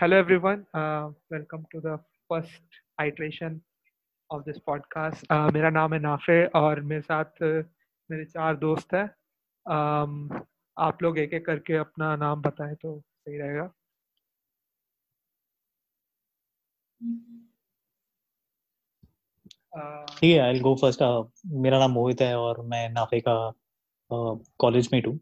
hello everyone. Uh, welcome to the first iteration of this podcast. Uh, मेरा नाम है नाफे और मेरे साथ uh, मेरे चार दोस्त हैं. Um, आप लोग एक एक करके अपना नाम बताएँ तो सही रहेगा. ठीक है आई गो फ़र्स्ट मेरा नाम मोहित है और मैं नाफे का कॉलेज मेट हूँ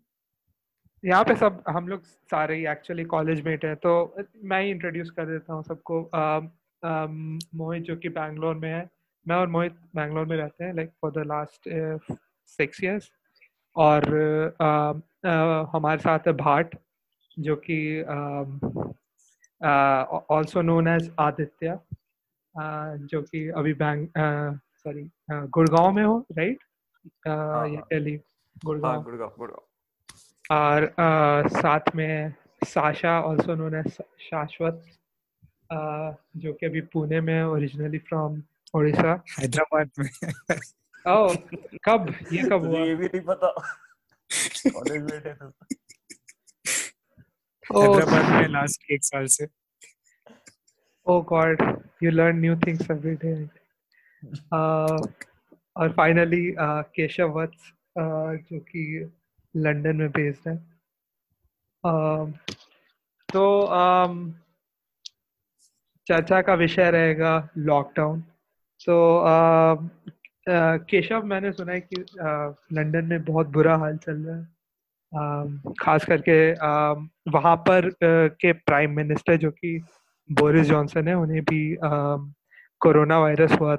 यहाँ पे सब हम लोग सारे ही एक्चुअली कॉलेज मेट हैं तो मैं ही इंट्रोड्यूस कर देता हूँ सबको। मोहित जो कि बैंगलोर में है मैं और मोहित बैंगलोर में रहते हैं like for the last six years और uh, uh, हमारे साथ है भाट जो कि ऑल्सो नोन एज आदित्य जो कि अभी बैंक सॉरी गुड़गांव में हो राइट या दिल्ली गुड़गांव। गुड़गांव गुड़गांव। और uh, साथ में Sasha also known as Shashwat uh, जो कि अभी पुणे में ओरिजिनली फ्रॉम उड़ीसा हैदराबाद में। ओह कब? ये कब हुआ? ये भी नहीं पता। कॉलेज में थे तो। हैदराबाद में लास्ट एक साल से। Oh God, you learn new things every day. Uh, और फाइनली केशव वत्स जो कि लंदन में बेस्ड है। तो चर्चा का विषय रहेगा लॉकडाउन तो केशव, मैंने सुना है कि लंदन में बहुत बुरा हाल चल रहा है। खास करके वहाँ पर के प्राइम मिनिस्टर जो कि बोरिस जॉनसन है, उन्हें भी कोरोना वायरस हुआ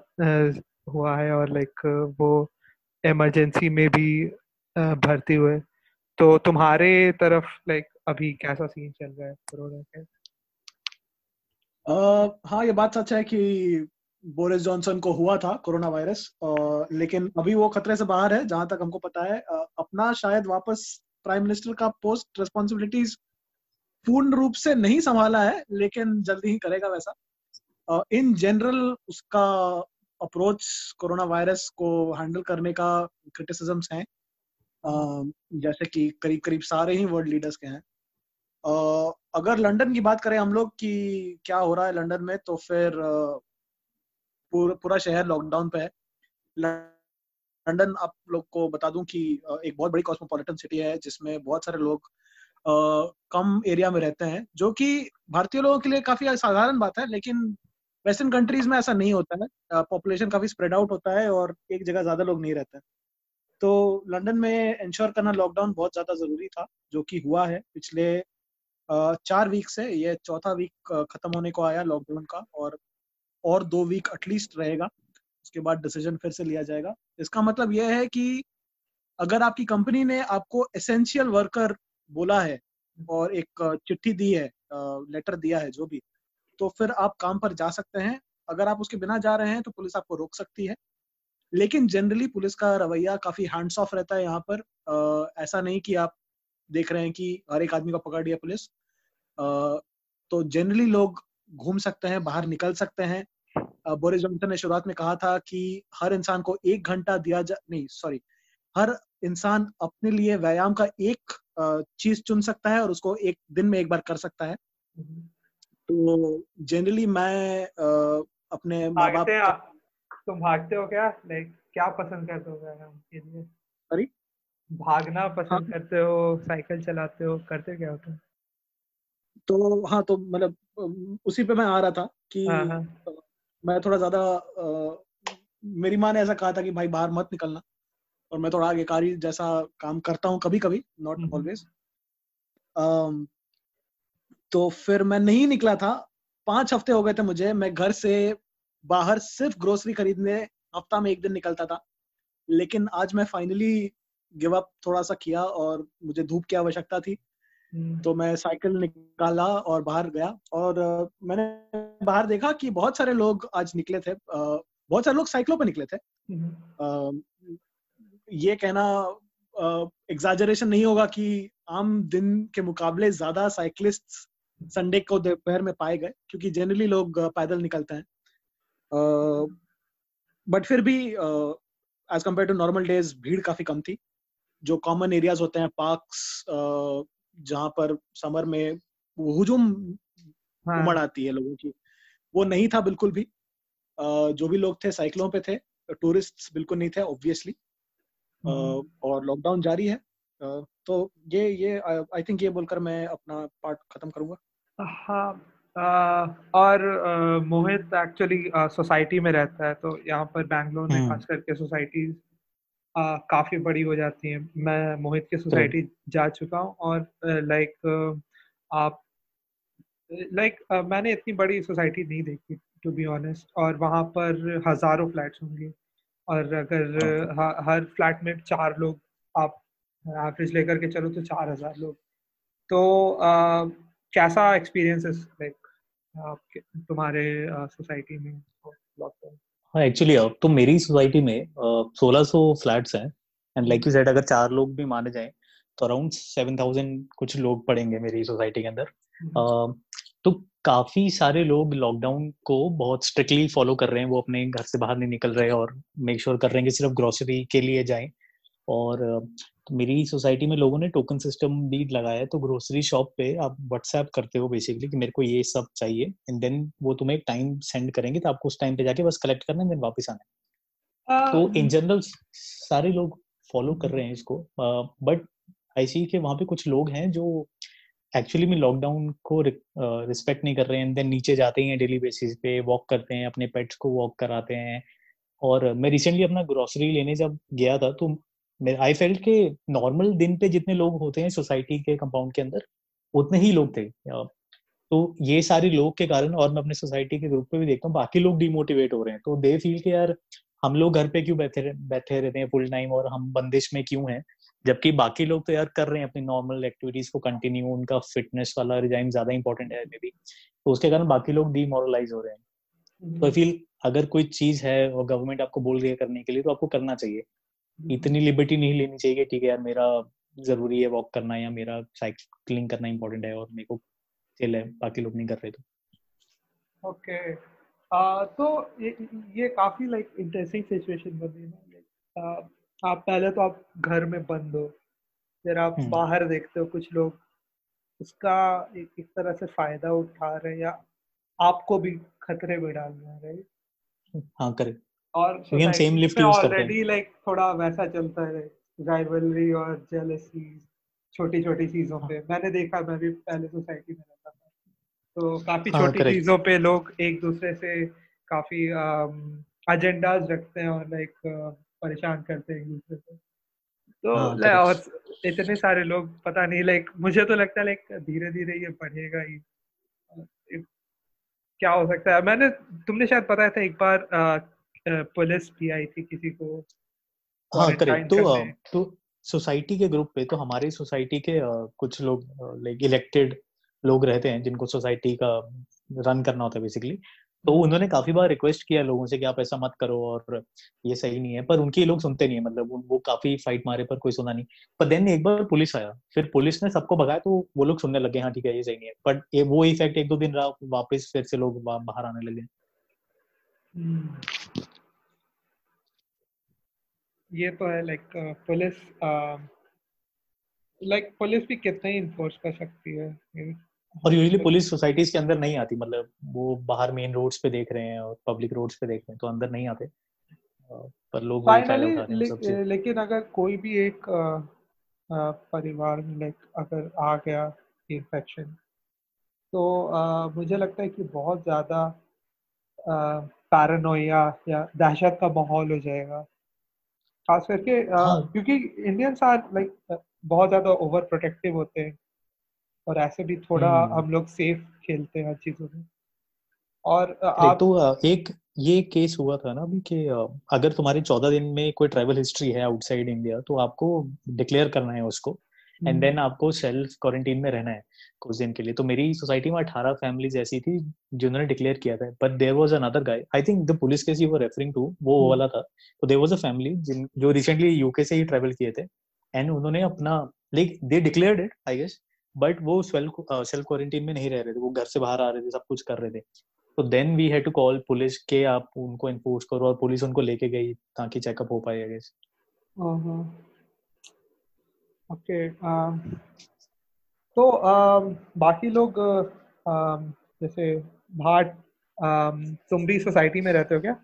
हुआ है और लाइक वो इमरजेंसी में भी भर्ती हुए। तो तुम्हारे तरफ़ लाइक अभी कैसा सीन चल रहा है? कोरोना के uh, हाँ ये बात सच है कि बोरिस जॉनसन को हुआ था कोरोना वायरस uh, लेकिन अभी वो खतरे से बाहर है जहाँ तक हमको पता है। uh, अपना शायद वापस प्राइम मिनिस्टर का पोस्ट रिस्पॉन्सिबिलिटीज पूर्ण रूप से नहीं संभाला है लेकिन जल्दी ही करेगा वैसा। इन uh, जनरल उसका अप्रोच कोरोना वायरस को हैंडल करने का क्रिटिसिजम्स हैं। जैसे कि करीब करीब सारे ही वर्ल्ड लीडर्स के हैं। अगर लंदन की बात करें हम लोग कि क्या हो रहा है लंदन में तो फिर पूरा पूरा शहर लॉकडाउन पे है। लंदन आप लोग को बता दूँ कि एक बहुत बड़ी कॉस्मोपॉलिटन सिटी है, जिसमें बहुत सारे लोग कम एरिया में रहते हैं, जो कि भारतीय लोगों के लिए काफ़ी साधारण बात है, लेकिन वेस्टर्न कंट्रीज़ में ऐसा नहीं होता है। पॉपुलेशन काफ़ी स्प्रेड आउट होता है और एक जगह ज़्यादा लोग नहीं रहते तो लंदन में इंश्योर करना लॉकडाउन बहुत ज़्यादा ज़रूरी था, जो कि हुआ है। पिछले चार वीक से ये चौथा वीक खत्म होने को आया लॉकडाउन का और और दो वीक एटलीस्ट रहेगा। उसके बाद डिसीज़न फिर से लिया जाएगा। इसका मतलब यह है कि अगर आपकी कंपनी ने आपको एसेंशियल वर्कर बोला है और एक चिट्ठी दी है लेटर दिया है जो भी तो फिर आप काम पर जा सकते हैं। अगर आप उसके बिना जा रहे हैं तो पुलिस आपको रोक सकती है। लेकिन जनरली पुलिस का रवैया काफ़ी हैंड्स ऑफ़ रहता है यहाँ पर। आ, ऐसा नहीं कि आप देख रहे हैं कि हर एक आदमी को पकड़ लिया पुलिस। आ, तो जनरली लोग घूम सकते हैं बाहर निकल सकते हैं। बोरिस जॉनसन ने शुरुआत में कहा था कि हर इंसान को एक घंटा दिया जा नहीं सॉरी हर इंसान अपने लिए व्यायाम का एक चीज़ चुन सकता है और उसको एक दिन में एक बार कर सकता है। तो जनरली मैं अपने माँ बाप तुम भागते हो क्या? लाइक क्या पसंद करते हो व्यायाम के लिए? सॉरी भागना पसंद हाँ? करते हो साइकिल चलाते हो करते क्या होता है तो हाँ तो मतलब उसी पे मैं आ रहा था कि हाँ, हाँ. मैं थोड़ा ज़्यादा मेरी माँ ने ऐसा कहा था कि भाई बाहर मत निकलना और मैं थोड़ा आगे आगेकारी जैसा काम करता हूँ कभी कभी नॉट ऑलवेज तो फिर मैं नहीं निकला था। पाँच हफ़्ते हो गए थे मुझे मैं घर से बाहर सिर्फ़ ग्रोसरी खरीदने हफ़्ता में एक दिन निकलता था। लेकिन आज मैं फाइनली गिव अप थोड़ा सा किया और मुझे धूप की आवश्यकता थी। हम्म। तो मैं साइकिल निकाला और बाहर गया और मैंने बाहर देखा कि बहुत सारे लोग आज निकले थे। बहुत सारे लोग साइकिलों पर निकले थे। हम्म। ये कहना एग्जाजरेशन नहीं होगा कि आम दिन के मुकाबले ज़्यादा साइकिलिस्ट संडे को दोपहर में पाए गए क्योंकि जनरली लोग पैदल निकलते हैं। बट फिर भी as compared to normal days भीड़ काफ़ी कम थी। जो कॉमन एरियाज़ होते हैं पार्क्स जहाँ पर समर में हुजूम हाँ। उमड़ आती है लोगों की वो नहीं था बिल्कुल भी। जो भी लोग थे साइकिलों पे थे टूरिस्ट बिल्कुल नहीं थे ऑब्वियसली हम्म, और लॉकडाउन जारी है। तो ये ये आई थिंक ये बोलकर मैं अपना पार्ट खत्म करूँगा। हाँ और मोहित एक्चुअली सोसाइटी में रहता है तो यहाँ पर बैंगलोर में हम्म। खास करके सोसाइटीज काफ़ी बड़ी हो जाती हैं। मैं मोहित की सोसाइटी जा चुका हूँ और लाइक आप लाइक मैंने इतनी बड़ी सोसाइटी नहीं देखी टू बी ऑनेस्ट और वहाँ पर हज़ारों फ्लैट्स होंगे। और अगर हर फ्लैट में चार लोग आप एवरेज लेकर के चलो तो चार हज़ार लोग। तो कैसा एक्सपीरियंस है लाइक आपके तुम्हारे सोसाइटी में लॉकडाउन हाँ एक्चुअली अब तो मेरी सोसाइटी में सोलह सौ फ्लैट्स हैं एंड लाइक यू सेड अगर चार लोग भी माने जाएँ तो अराउंड सेवन थाउज़ेंड कुछ लोग पड़ेंगे मेरी सोसाइटी के अंदर। अ, तो काफ़ी सारे लोग लॉकडाउन को बहुत स्ट्रिक्टली फॉलो कर रहे हैं वो अपने घर से बाहर नहीं निकल रहे और मेक श्योर sure कर रहे हैं कि सिर्फ़ ग्रोसरी के लिए जाएँ। और तो मेरी सोसाइटी में लोगों ने टोकन सिस्टम भी लगाया है तो ग्रोसरी शॉप पे आप व्हाट्सएप करते हो बेसिकली कि मेरे को ये सब चाहिए एंड देन वो तुम्हें एक टाइम सेंड करेंगे तो आपको उस टाइम पे जाके बस कलेक्ट करना है देन वापस आना है। तो इन जनरल सारे लोग फॉलो कर रहे हैं इसको बट आई सी कि वहाँ पे कुछ लोग हैं जो एक्चुअली में लॉकडाउन को रिस्पेक्ट नहीं कर रहे हैं देन नीचे जाते हैं डेली बेसिस पे वॉक करते हैं अपने पेट्स को वॉक कराते हैं। और मैं रिसेंटली अपना ग्रोसरी लेने जब गया था तो आई फेल्ट के नॉर्मल दिन पे जितने लोग होते हैं सोसाइटी के कंपाउंड के अंदर उतने ही लोग थे तो ये सारे लोग के कारण और मैं अपने सोसाइटी के ग्रुप पे भी देखता हूँ बाकी लोग डिमोटिवेट हो रहे हैं। तो दे फील के यार हम लोग घर पे क्यों बैठे बैठे रहते हैं फुल टाइम और हम बंदिश में क्यों हैं? जबकि बाकी लोग तो यार कर रहे हैं अपनी नॉर्मल एक्टिविटीज़ को कंटिन्यू उनका फिटनेस वाला रिजाइम ज़्यादा इंपॉर्टेंट है मे बी तो उसके कारण बाकी लोग डिमोरलाइज हो रहे हैं। तो आई फील अगर कोई चीज़ है और गवर्नमेंट आपको बोल रही है करने के लिए तो आपको करना चाहिए। इतनी लिबर्टी नहीं लेनी चाहिए ठीक है यार मेरा ज़रूरी है वॉक करना या मेरा साइकिलिंग करना इंपॉर्टेंट है और मेरे को चिल है बाकी लोग नहीं कर रहे तो। ओके आ, तो ये ये काफ़ी लाइक इंटरेस्टिंग सिचुएशन बन रही है आप पहले तो आप घर में बंद हो फिर आप हम्म। बाहर देखते हो कुछ लोग उसका एक, एक तरह से फ़ायदा उठा रहे हैं या आपको भी खतरे में डाल रहे हैं राइट हाँ करेक्ट और हम same lift use करते हैं। ऑलरेडी लाइक थोड़ा वैसा चलता है राइवलरी और जेलसी छोटी छोटी चीज़ों हाँ। पे मैंने देखा मैं भी पहले सोसाइटी में रहता था। तो काफ़ी हाँ, छोटी चीज़ों पे लोग एक दूसरे से काफ़ी एजेंडाज रखते हैं और लाइक परेशान करते हैं एक दूसरे को तो हाँ, और इतने सारे लोग पता नहीं लाइक मुझे तो लगता है लाइक धीरे धीरे ये बढ़ेगा ही। क्या हो सकता है? मैंने तुमने शायद बताया था एक बार अ, पुलिस भी आई थी किसी को हाँ करेक्ट। तो तो सोसाइटी के ग्रुप पे तो हमारी सोसाइटी के कुछ लोग लाइक इलेक्टेड लोग रहते हैं जिनको सोसाइटी का रन करना होता है बेसिकली तो उन्होंने काफ़ी बार रिक्वेस्ट किया लोगों से कि आप ऐसा मत करो और ये सही नहीं है पर उनके लोग सुनते नहीं है मतलब वो काफ़ी फाइट मारे पर कोई सुना नहीं। पर देन एक बार पुलिस आया फिर पुलिस ने सबको भगाया तो वो लोग सुनने लगे हाँ ठीक है ये सही नहीं है। बट ये वो इफ़ेक्ट एक दो दिन रहा वापस फिर से लोग बाहर आने लगे। हम्म। ये तो है लाइक पुलिस लाइक पुलिस भी कितना ही इन्फोर्स कर सकती है और यूजुअली पुलिस सोसाइटीज के अंदर नहीं आती मतलब वो बाहर मेन रोड्स पे देख रहे हैं और पब्लिक रोड्स पे देख रहे हैं तो अंदर नहीं आते। पर लोग फाइनली लेकिन अगर कोई भी एक अ, अ, परिवार में लाइक अगर आ गया इन्फेक्शन तो अ, मुझे लगता है कि बहुत ज़्यादा पैरानोया या दहशत का माहौल हो जाएगा। खास करके हाँ। क्योंकि इंडियंस आर लाइक बहुत ज़्यादा ओवर प्रोटेक्टिव होते हैं और ऐसे भी थोड़ा हम्म। हम लोग सेफ़ खेलते हैं हर चीज़ों में और आप तो एक ये केस हुआ था ना अभी कि अगर तुम्हारे चौदह दिन में कोई ट्रैवल हिस्ट्री है आउटसाइड इंडिया तो आपको डिक्लेयर करना है उसको एंड देन आपको सेल्फ क्वारंटीन में रहना है कुछ दिन के लिए। तो मेरी सोसाइटी में अठारह फैमिलीज़ ऐसी थी जिन्होंने डिक्लेयर किया था। But there was another guy I think the police case you were referring to वो वो हम्म। वाला था। तो देर वॉज़ अ फैमिली जिन जो रिसेंटली यूके से ही ट्रेवल किए थे। एंड उन्होंने अपना like they declared it I guess but वो सेल्फ सेल्फ क्वारंटीन में नहीं रह रहे थे। वो घर से बाहर आ रहे थे सब कुछ कर रहे थे। तो then we had to call police के आप उनको इन्फोर्स करो और पुलिस उनको लेके गई ताकि चेकअप हो पाए आई गेस ओके तो um, बाकी लोग um, जैसे भाट um, तुम भी सोसाइटी में रहते हो क्या?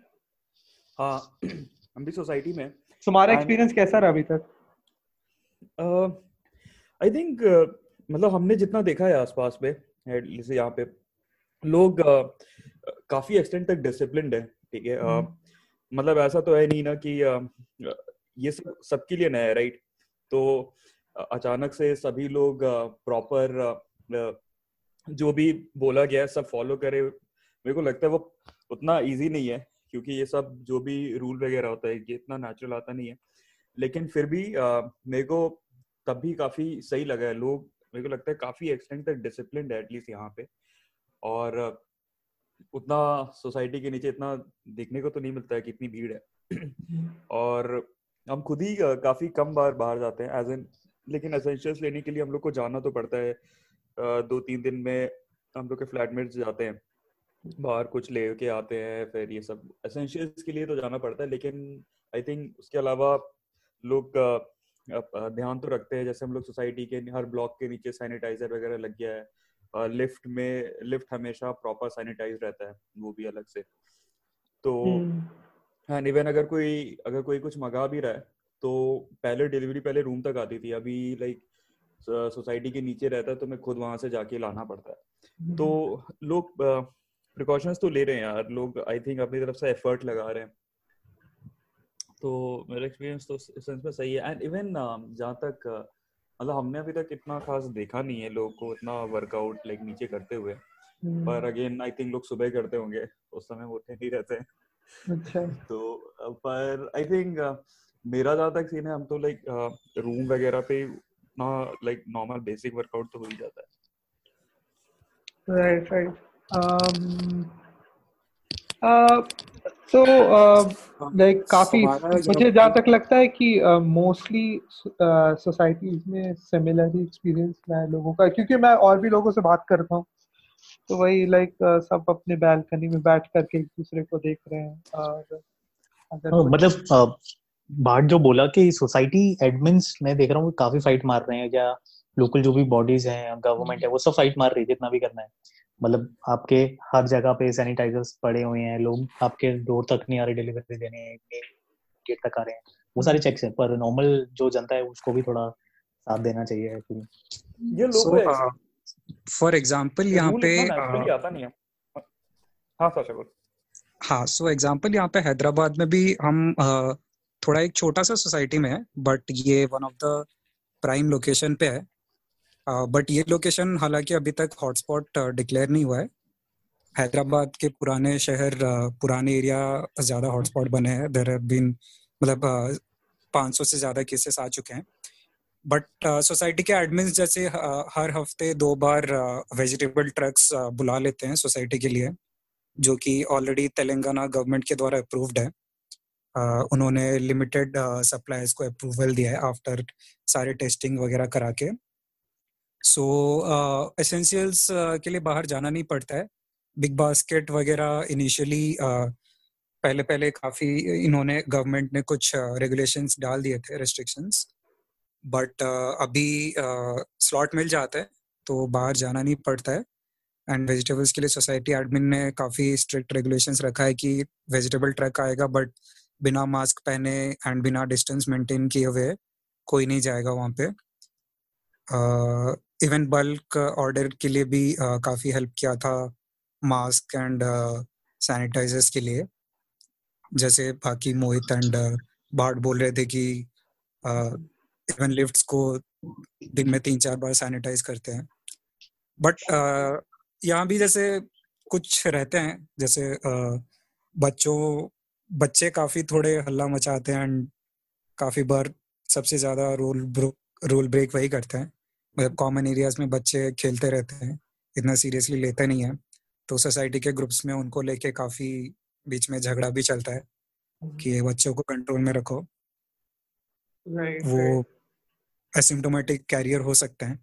हाँ हम भी सोसाइटी में तुम्हारा एक्सपीरियंस कैसा रहा अभी तक? आई थिंक मतलब हमने जितना देखा है आसपास में जैसे यहाँ पे लोग uh, काफ़ी एक्सटेंट तक डिसिप्लिन्ड है ठीक है? uh, हम्म। मतलब ऐसा तो है नहीं ना कि uh, ये सब सबके लिए नया है राइट तो अचानक से सभी लोग प्रॉपर जो भी बोला गया है सब फॉलो करे। मेरे को लगता है वो उतना इजी नहीं है क्योंकि ये सब जो भी रूल वगैरह होता है ये इतना नेचुरल आता नहीं है। लेकिन फिर भी मेरे को तब भी काफ़ी सही लगा है। लोग मेरे को लगता है काफ़ी एक्सटेंट तक डिसिप्लिन है एटलीस्ट यहाँ पे। और उतना सोसाइटी के नीचे इतना देखने को तो नहीं मिलता है कि इतनी भीड़ है। और हम खुद ही काफ़ी कम बार बाहर जाते हैं एज एन लेकिन एसेंशियल्स लेने के लिए हम लोग को जाना तो पड़ता है। दो तीन दिन में हम लोग के फ्लैटमेट्स जाते हैं। बाहर कुछ लेके आते हैं फिर ये सब। एसेंशियल्स के लिए तो जाना पड़ता है लेकिन आई थिंक उसके अलावा लोग ध्यान तो रखते हैं। जैसे हम लोग सोसाइटी के हर ब्लॉक के नीचे सैनिटाइजर वगैरह लग गया है लिफ्ट में लिफ्ट हमेशा प्रॉपर सैनिटाइज रहता है वो भी अलग से। तो हम्म, एंड इवन अगर कोई अगर कोई कुछ मंगा भी रहा है तो पहले डिलीवरी पहले रूम तक आती थी। अभी लाइक सोसाइटी के नीचे रहता है तो मैं खुद वहाँ से जाके लाना पड़ता है। तो लोग प्रिकॉशंस तो ले रहे हैं यार। लोग आई थिंक अपनी तरफ़ से एफर्ट लगा रहे हैं। तो मेरा एक्सपीरियंस तो इस सेंस में सही है। एंड इवन जहाँ तक मतलब हमने अभी तक इतना खास देखा नहीं है लोगों को इतना वर्कआउट लाइक नीचे करते हुए। हम्म, पर अगेन आई थिंक लोग सुबह करते होंगे। उस समय वो उठे नहीं रहते। हैं अच्छा। तो पर आई थिंक मेरा जहाँ तक सीन है हम तो लाइक रूम वगैरह पे ना लाइक नॉर्मल बेसिक वर्कआउट तो हो ही जाता है Right, right. Um, uh, so, uh, काफ़ी मुझे जहाँ तक लगता है कि मोस्टली सोसाइटीज में सिमिलर ही एक्सपीरियंस रहा है लोगों का क्योंकि मैं और भी लोगों से बात करता हूँ तो वही लाइक सब अपने बैल्कनी में बैठ करके एक दूसरे को देख रहे हैं और हाँ, मतलब भाट जो बोला कि सोसाइटी एडमिन्स मैं देख रहा हूँ काफ़ी फाइट मार रहे हैं या लोकल जो भी बॉडीज हैं गवर्नमेंट है वो सब फाइट मार रही है जितना भी करना है। मतलब आपके हर जगह पे सैनिटाइजर्स पड़े हुए हैं लोग आपके डोर तक नहीं आ रहे डिलीवरी देने गेट तक आ रहे हैं। वो सारे चेक्स हैं पर नॉर्मल जो जनता है उसको भी थोड़ा साथ देना चाहिए ये लोग फॉर एग्जांपल यहाँ पे uh, है। हाँ। बोल। हाँ सो एग्जांपल यहाँ पे हैदराबाद में भी हम अ, थोड़ा एक छोटा सा सोसाइटी में है बट ये one of the prime location पे है। बट ये लोकेशन हालाँकि अभी तक हॉटस्पॉट डिक्लेयर नहीं हुआ है। हैदराबाद के पुराने शहर पुराने एरिया ज़्यादा हॉटस्पॉट बने हैं। देर बीन मतलब पाँच सौ से ज़्यादा केसेस आ चुके हैं। बट सोसाइटी के एडमिन्स जैसे हर हफ़्ते दो बार वेजिटेबल ट्रक्स बुला लेते हैं सोसाइटी के लिए, जो कि ऑलरेडी तेलंगाना गवर्नमेंट के द्वारा अप्रूव्ड है। उन्होंने लिमिटेड सप्लाईज को अप्रूवल दिया है आफ्टर सारे टेस्टिंग वगैरह करा के। सो एसेंशियल्स के लिए बाहर जाना नहीं पड़ता है। बिग बास्केट वगैरह इनिशियली पहले पहले काफ़ी इन्होंने गवर्नमेंट ने कुछ रेगुलेशंस डाल दिए थे रेस्ट्रिक्शंस बट अभी स्लॉट मिल जाता है तो बाहर जाना नहीं पड़ता है। एंड वेजिटेबल्स के लिए सोसाइटी एडमिन ने काफ़ी स्ट्रिक्ट रेगुलेशंस रखा है कि वेजिटेबल ट्रक आएगा बट बिना मास्क पहने एंड बिना डिस्टेंस मेंटेन किए हुए कोई नहीं जाएगा वहाँ पे। इवन बल्क ऑर्डर के लिए भी uh, काफ़ी हेल्प किया था मास्क एंड सैनिटाइजर्स के लिए। जैसे बाकी मोहित एंड बाट बोल रहे थे कि इवन uh, लिफ्ट्स को दिन में तीन चार बार सैनिटाइज करते हैं। बट uh, यहाँ भी जैसे कुछ रहते हैं जैसे uh, बच्चों बच्चे काफ़ी थोड़े हल्ला मचाते हैं एंड काफ़ी बार सबसे ज़्यादा रूल रूल ब्रेक वही करते हैं। मतलब कॉमन एरियाज़ में बच्चे खेलते रहते हैं इतना सीरियसली लेते नहीं है। तो सोसाइटी के ग्रुप्स में उनको लेके काफ़ी बीच में झगड़ा भी चलता है कि ये बच्चों को कंट्रोल में रखो। Right, वो right. एसिम्टोमेटिक कैरियर हो सकते हैं।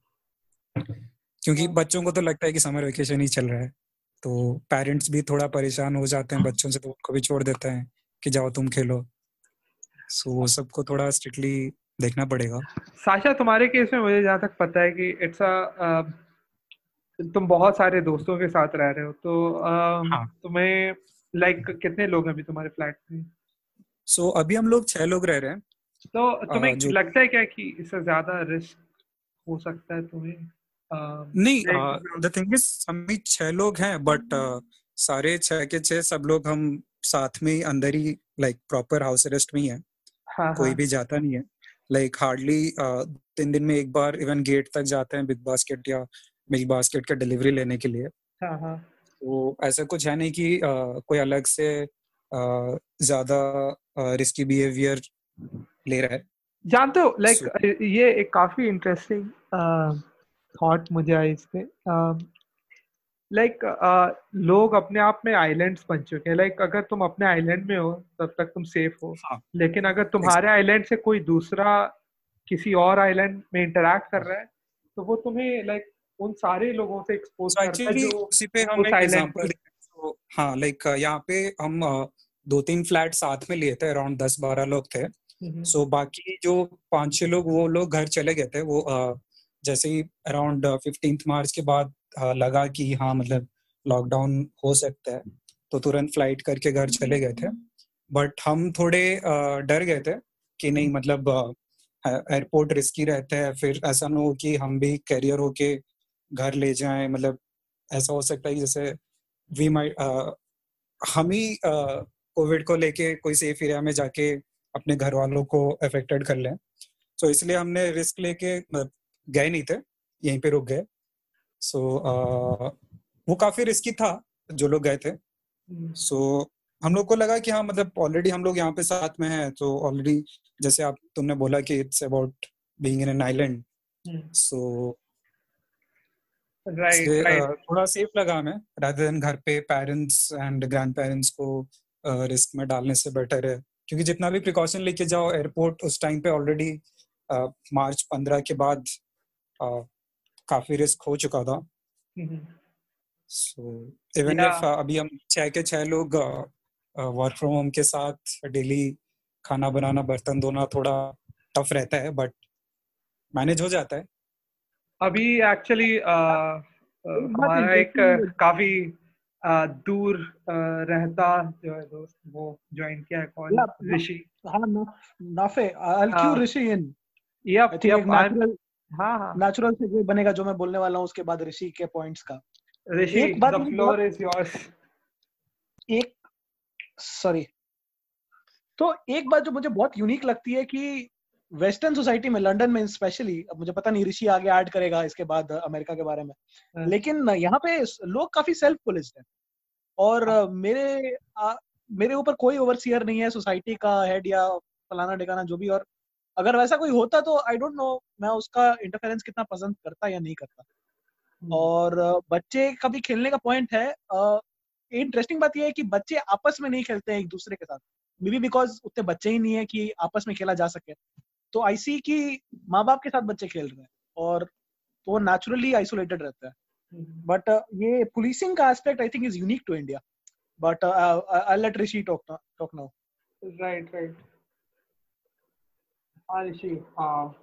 क्योंकि हाँ। बच्चों को तो लगता है कि समर वेकेशन ही चल रहा है। तो पेरेंट्स भी थोड़ा परेशान हो जाते हैं बच्चों से तो उनको भी छोड़ देते हैं। कि जाओ तुम खेलो। सो वो सबको थोड़ा स्ट्रिक्टली देखना पड़ेगा। साशा तुम्हारे केस में मुझे जहाँ तक पता है कि इट्स अ तुम बहुत सारे दोस्तों के साथ रह रहे हो तो आ, हाँ। तुम्हें लाइक कितने लोग हैं अभी तुम्हारे फ्लैट में? सो so, अभी हम लोग छह लोग रह रहे हैं। तो तुम्हें जो लगता है क्या कि इससे ज़्यादा रिस्क हो सकता है तुम्हें? नहीं द थिंग इज़ हम छह लोग हैं बट सारे छह के छह सब लोग हम साथ में अंदर ही लाइक प्रॉपर हाउस अरेस्ट में ही है। हाँ कोई हाँ। भी जाता नहीं है। लाइक हार्डली तीन दिन में एक बार इवन गेट तक जाते हैं बिग बास्केट या मिल्क बास्केट का डिलीवरी लेने के लिए। हाँ हाँ। तो ऐसा कुछ है नहीं कि uh, कोई अलग से uh, ज़्यादा रिस्की बिहेवियर ले रहा है। जानते हो लाइक So- ये एक काफ़ी इंटरेस्टिंग थॉट मुझे आई इस पे लाइक like, uh, लोग अपने आप में आइलैंड्स बन चुके हैं। लाइक like, अगर तुम अपने आइलैंड में हो तब तक तुम सेफ़ हो। हाँ। लेकिन अगर तुम्हारे आइलैंड से कोई दूसरा किसी और आइलैंड में इंटरेक्ट कर रहा है तो वो तुम्हें लाइक like, उन सारे लोगों से एक्सपोज सो करता है जो उसी पे हम एक एग्जांपल हाँ। लाइक यहाँ पे हम uh, दो तीन फ्लैट साथ में लिए थे अराउंड दस बारह लोग थे। सो बाकी जो पाँच छह लोग वो लोग घर चले गए थे। वो uh, जैसे ही अराउंड फिफ्टींथ मार्च के बाद uh, लगा कि हाँ मतलब लॉकडाउन हो सकता है। तो तुरंत फ़्लाइट करके घर चले गए थे। बट हम थोड़े डर गए थे कि नहीं मतलब एयरपोर्ट रिस्की रहता है। फिर ऐसा ना हो कि हम भी कैरियर होके घर ले जाएँ। मतलब ऐसा हो सकता है जैसे वी माइट हम ही कोविड को लेके कोई सेफ़ एरिया में जाके अपने घर वालों को अफेक्टेड कर लें। तो so, इसलिए हमने रिस्क लेके मतलब गए नहीं थे। यहीं पे रुक गए। सो so, वो काफ़ी रिस्की था जो लोग गए थे। हम्म, सो हम लोग को लगा कि हाँ मतलब ऑलरेडी हम लोग यहाँ पे साथ में हैं तो ऑलरेडी जैसे आप तुमने बोला कि it's about being in an island so थोड़ा सेफ़ लगा हमें रादर देन घर पे पेरेंट्स एंड ग्रैंड पेरेंट्स को रिस्क में डालने से बेटर है। क्योंकि जितना भी प्रिकॉशन लेके जाओ एयरपोर्ट उस टाइम पे ऑलरेडी मार्च पंद्रह के बाद काफ़ी रिस्क हो चुका था सो इवन Yeah. इफ़ अभी हम छह के छह लोग वर्क फ्रॉम होम के साथ डेली खाना बनाना बर्तन धोना थोड़ा टफ रहता है बट मैनेज हो जाता है अभी एक्चुअली हमारा एक काफ़ी अ, दूर अ, रहता जो है दोस्त वो ज्वाइन किया है कॉल. ऋषि हाँ नाफे आई हाँ। क्यू ऋषि इन यप यप हाँ हाँ। नेचुरल से जो बनेगा जो मैं बोलने वाला हूँ उसके बाद ऋषि के पॉइंट्स का। ऋषि एक बात फ्लोर इज़ योर्स एक सॉरी तो एक बात जो मुझे बहुत यूनिक लगती है कि वेस्टर्न सोसाइटी में लंदन में स्पेशली अब मुझे पता नहीं ऋषि आगे ऐड करेगा इसके बाद अमेरिका के बारे में। हाँ। लेकिन यहाँ पे लोग काफ़ी सेल्फ पुलिस है। और मेरे आ, मेरे ऊपर कोई ओवरसियर नहीं है सोसाइटी का हेड या फलाना ढिकाना जो भी और अगर वैसा कोई होता तो आई डोंट नो मैं उसका इंटरफेरेंस कितना पसंद करता या नहीं करता। और बच्चे का भी खेलने का पॉइंट है इंटरेस्टिंग बात यह है कि बच्चे आपस में नहीं खेलते हैं एक दूसरे के साथ। मे बी बिकॉज़ उतने बच्चे ही नहीं है कि आपस में खेला जा सके। तो आई सी कि माँ बाप के साथ बच्चे खेल रहे हैं और तो वो नेचुरली आइसोलेटेड रहता है। बट ये पुलिसिंग का aspect I think is unique to India but I let Rishi talk talk now right right हाँ ऋषि हाँ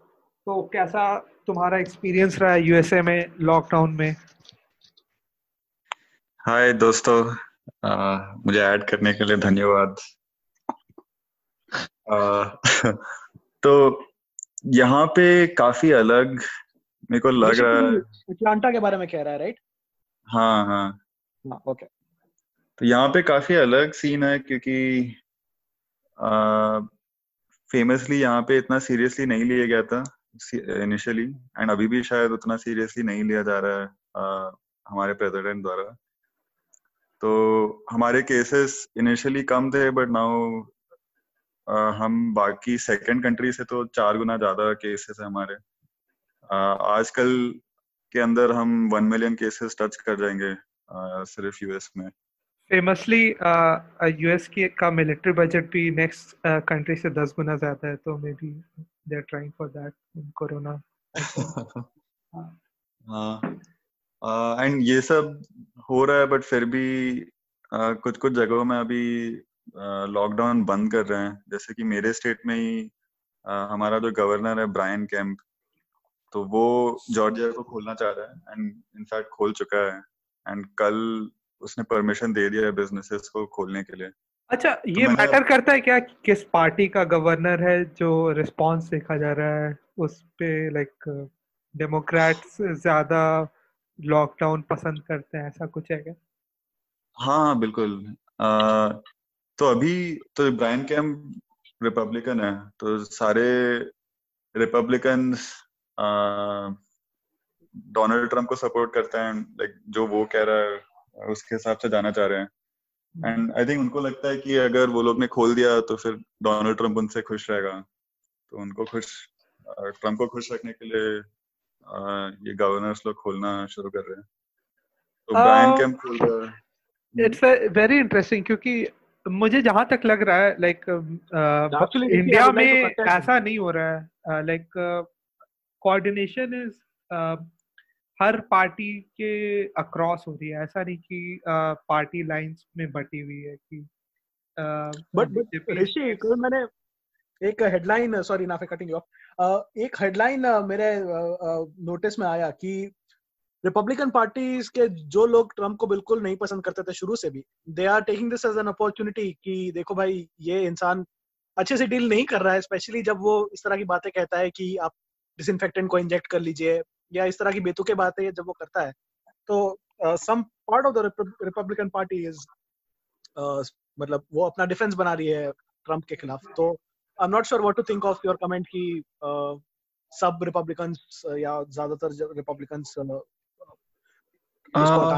तो कैसा तुम्हारा एक्सपीरियंस रहा है यूएसए में लॉकडाउन में? हाय दोस्तों. अह, मुझे ऐड करने के लिए धन्यवाद. अह, तो यहाँ पे काफ़ी अलग मेरे को लग रहा है। अटलांटा के बारे में कह रहा है राइट हाँ हाँ। हाँ ओके तो यहाँ पे काफ़ी अलग सीन है क्योंकि फेमसली यहाँ पे इतना सीरियसली नहीं लिया गया था इनिशियली एंड अभी भी शायद उतना सीरियसली नहीं लिया जा रहा है अह, हमारे प्रेसिडेंट द्वारा। तो हमारे केसेस इनिशियली कम थे बट नाउ हम बाकी सेकंड कंट्री से तो चार गुना ज़्यादा केसेस है हमारे। अह, आजकल के अंदर हम वन मिलियन केसेस टच कर जाएँगे अह, सिर्फ़ यूएस में। फेमसली यूएस की का मिलिट्री बजट भी नेक्स्ट कंट्री से दस गुना ज़्यादा है तो maybe they are trying for that in corona and ये सब हो रहा है बट फिर भी कुछ कुछ जगहों में अभी लॉकडाउन बंद कर रहे हैं। जैसे कि मेरे स्टेट में ही हमारा जो गवर्नर है ब्रायन कैंप तो वो जॉर्जिया को खोलना चाह रहा है एंड इनफैक्ट खोल चुका है। एंड कल उसने परमिशन दे दिया है बिजनेसेस को खोलने के लिए। अच्छा तो ये मैंने मैटर करता है क्या किस पार्टी का गवर्नर है जो रिस्पांस देखा जा रहा है? उस पे लाइक डेमोक्रेट्स ज़्यादा लॉकडाउन पसंद करते हैं ऐसा कुछ है क्या? हाँ बिल्कुल। आ, तो अभी तो ब्रायन कैम्प रिपब्लिकन है तो सारे रिपब्लिकन डोनाल्ड ट्रंप को सपोर्ट करते हैं लाइक जो वो कह रहा है। उसके हिसाब से जाना चाह रहे हैं। एंड आई थिंक उनको लगता है कि अगर वो लोग ने खोल दिया तो फिर डोनाल्ड ट्रंप उनसे खुश रहेगा। तो उनको खुश ट्रंप को खुश रखने के लिए ये गवर्नर्स लोग खोलना शुरू कर रहे हैं। तो ब्रायन कैंप खोल रहा है। इट्स वेरी इंटरेस्टिंग क्योंकि मुझे जहाँ तक लग रहा है लाइक इंडिया like to में ऐसा नहीं हो रहा है। लाइक कोऑर्डिनेशन इज़ हर पार्टी के अक्रॉस हो रही है। ऐसा नहीं कि पार्टी लाइंस में बटी हुई है कि बट बट ऋषि मैंने एक हेडलाइन सॉरी ना कटिंग यू ऑफ़ एक हेडलाइन मेरे नोटिस में आया कि रिपब्लिकन पार्टीज़ के जो लोग ट्रंप को बिल्कुल नहीं पसंद करते थे शुरू से भी they are taking this as an opportunity कि देखो भाई ये इंसान अच्छे से डील नहीं कर रहा है स्पेशली जब वो इस तरह की बातें कहता है कि आप डिसइंफेक्टेंट को इंजेक्ट कर लीजिए या इस तरह की बेतुके बातें जब वो करता है तो some part of the Republican Party is मतलब वो अपना डिफेंस बना रही है ट्रंप के खिलाफ। तो I am not sure what to think of your comment कि uh, सब रिपब्लिकन्स या ज़्यादातर रिपब्लिकन्स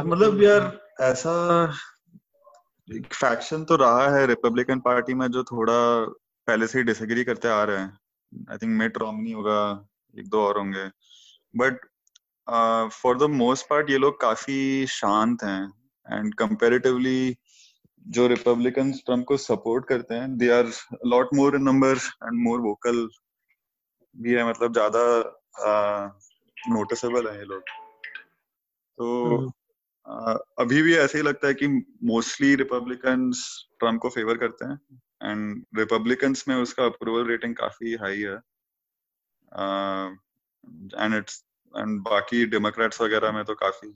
मतलब यार ऐसा एक फैक्शन तो रहा है रिपब्लिकन पार्टी में जो थोड़ा पहले से ही डिसएग्री करते आ रहे हैं। आई थिंक मिट रोमनी होगा एक दो और होंगे। But for the most part ये लोग काफ़ी शांत हैं एंड कंपेरेटिवली जो रिपब्लिकन ट्रंप को सपोर्ट करते हैं they are lot more in number and more vocal भी है मतलब ज़्यादा नोटिसेबल है ये लोग। तो आ, अभी भी ऐसे ही लगता है कि मोस्टली रिपब्लिकन ट्रंप को फेवर करते हैं एंड रिपब्लिकन्स में उसका अप्रूवल रेटिंग काफ़ी हाई है। एंड इट्स एंड बाकी डेमोक्रेट्स वगैरह में तो काफ़ी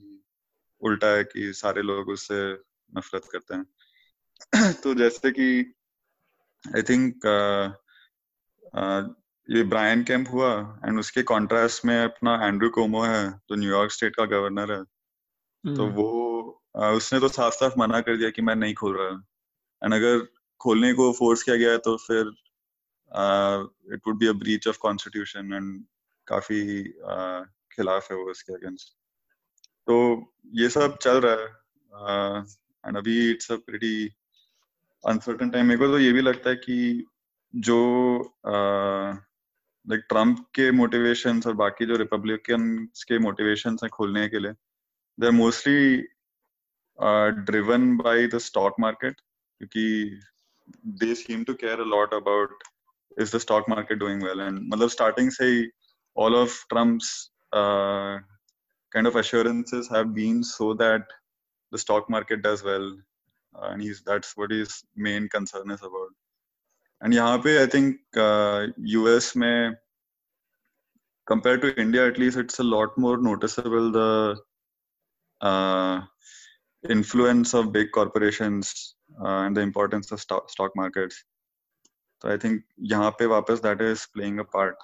उल्टा है कि सारे लोग उससे नफरत करते हैं। तो जैसे कि आई थिंक ये ब्रायन कैंप हुआ एंड उसके कॉन्ट्रास्ट में अपना एंड्रू कोमो है जो न्यूयॉर्क स्टेट का गवर्नर है। तो वो आ, उसने तो साफ़ साफ़ मना कर दिया कि मैं नहीं खोल रहा। एंड अगर खोलने को फोर्स किया गया तो फिर it would be a breach of constitution and काफ़ी खिलाफ है वो इसके अगेंस्ट तो ये सब चल रहा है। एंड अभी it's a pretty uncertain time मेरे को तो ये भी लगता है कि जो लाइक ट्रंप के मोटिवेशन और बाकी जो रिपब्लिकन के मोटिवेशन है खोलने के लिए they are mostly driven by the stock market क्योंकि they seem to care a lot about is the stock market doing well and मतलब स्टार्टिंग से ही all of Trump's uh, kind of assurances have been so that the stock market does well, uh, and he's that's what his main concern is about. And यहाँ पे I think uh, US में compared to India at least it's a lot more noticeable the uh, influence of big corporations uh, and the importance of stock stock markets. So I think यहाँ पे वापस that is playing a part.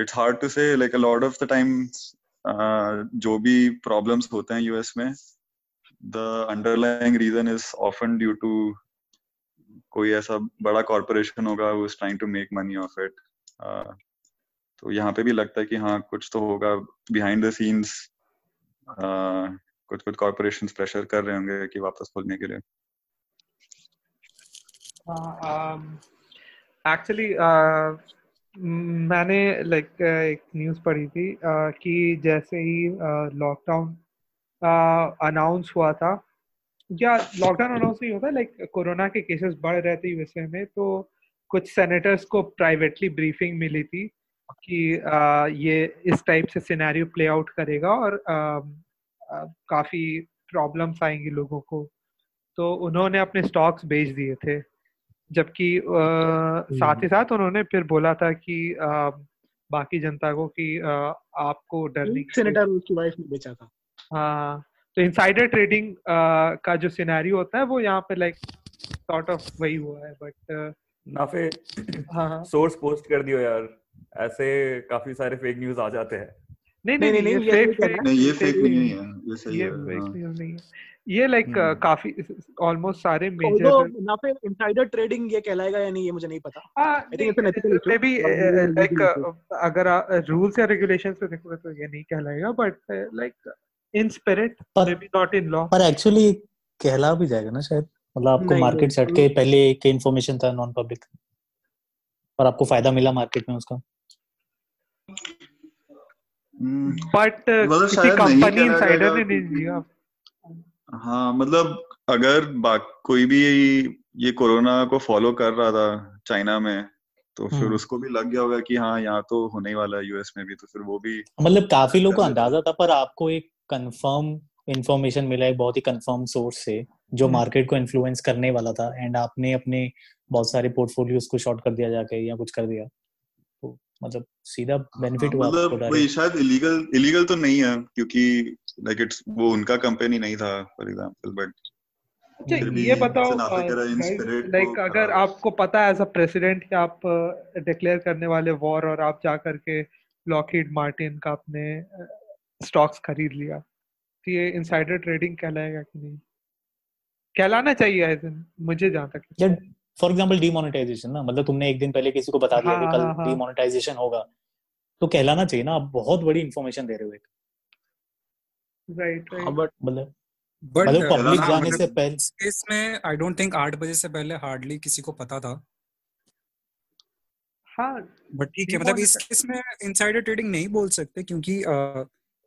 It's hard to say like a lot of the times जो भी problems होते हैं US में the underlying reason is often due to कोई ऐसा बड़ा कॉर्पोरेशन होगा वो is trying to make money off it तो यहाँ पे भी लगता है कि हाँ कुछ तो होगा बिहाइंड द सीन्स कुछ कुछ कॉर्पोरेशन प्रेशर कर रहे होंगे कि वापस खोलने के लिए। एक्चुअली मैंने लाइक एक न्यूज़ पढ़ी थी कि जैसे ही लॉकडाउन अनाउंस हुआ था, या लॉकडाउन अनाउंस नहीं होता लाइक कोरोना के केसेस बढ़ रहे थे यूएसए में तो कुछ सेनेटर्स को प्राइवेटली ब्रीफिंग मिली थी कि ये इस टाइप से सिनेरियो प्ले आउट करेगा और काफ़ी प्रॉब्लम्स आएँगी लोगों को। तो उन्होंने अपने स्टॉक्स बेच दिए थे। जबकि साथ ही साथ उन्होंने फिर बोला था कि आ, बाकी जनता को कि uh, आपको डरने की सेनेटर उसकी वाइफ ने बेचा था। हाँ तो इनसाइडर ट्रेडिंग का जो सिनेरियो होता है वो यहाँ पे लाइक सॉर्ट ऑफ़ वही हुआ है बट नाफे हाँ हाँ। सोर्स पोस्ट कर दियो यार। ऐसे काफ़ी सारे फेक न्यूज़ आ जाते हैं। नहीं नहीं नहीं, नहीं नहीं, ये फेक नहीं ये फेक नहीं है ये सही ये है फेक हाँ। नहीं है। ये लाइक हम्म। काफ़ी ऑलमोस्ट सारे मेजर ना फिर इनसाइडर ट्रेडिंग ये कहलाएगा या नहीं ये मुझे नहीं पता। हाँ I think it's an ethical issue maybe like अगर रूल्स या रेगुलेशंस पे देखोगे तो ये नहीं कहलाएगा but like in spirit maybe not in law पर एक्चुअली कहला भी जाएगा ना शायद। मतलब आपको मार्केट सेट के पहले एक इन्फॉर्मेशन था नॉन पब्लिक और आपको फ़ायदा मिला मार्केट में उसका। बट मतलब किसी कंपनी इनसाइडर ने नहीं दिया। हाँ मतलब अगर कोई भी ये कोरोना को फॉलो कर रहा था चाइना में तो फिर हम्म। उसको भी लग गया होगा कि हाँ यहाँ तो होने ही वाला है यूएस में भी तो फिर वो भी मतलब काफ़ी लोग को अंदाज़ा था पर आपको एक कंफर्म इंफॉर्मेशन मिला एक बहुत ही कंफर्म सोर्स से जो हम्म। मार्केट को इन्फ्लुएंस करने वाला था एंड आपने अपने बहुत सारे पोर्टफोलियोज को शॉर्ट कर दिया जाके या कुछ कर दिया। मतलब सीधा हाँ बेनिफिट हुआ मतलब वही शायद इलीगल इलीगल तो नहीं है क्योंकि लाइक इट्स वो उनका कंपनी नहीं था फॉर एग्जांपल बट अच्छा ये बताओ है लाइक अगर आपको पता है एज अ प्रेसिडेंट कि आप डिक्लेयर करने वाले वॉर और आप जा करके लॉकहीड मार्टिन का अपने स्टॉक्स खरीद लिया तो ये इनसाइडर ट्रेडिंग कहलाएगा कि नहीं? कहलाना चाहिए एज इन मुझे जहाँ तक है फॉर एग्जांपल डीमोनेटाइजेशन ना मतलब तुमने एक दिन पहले किसी को बता दिया कि हाँ कल हाँ हाँ। होगा। तो कहलाना चाहिए ना आप बहुत बड़ी इंफॉर्मेशन दे रहे हो एक। राइट मतलब बट मतलब पब्लिक जाने मतलब से पहले इस केस में आई डोंट थिंक आठ बजे से पहले हार्डली किसी को पता था। हाँ बट ठीक है मतलब इस केस में इनसाइडर ट्रेडिंग नहीं बोल सकते क्योंकि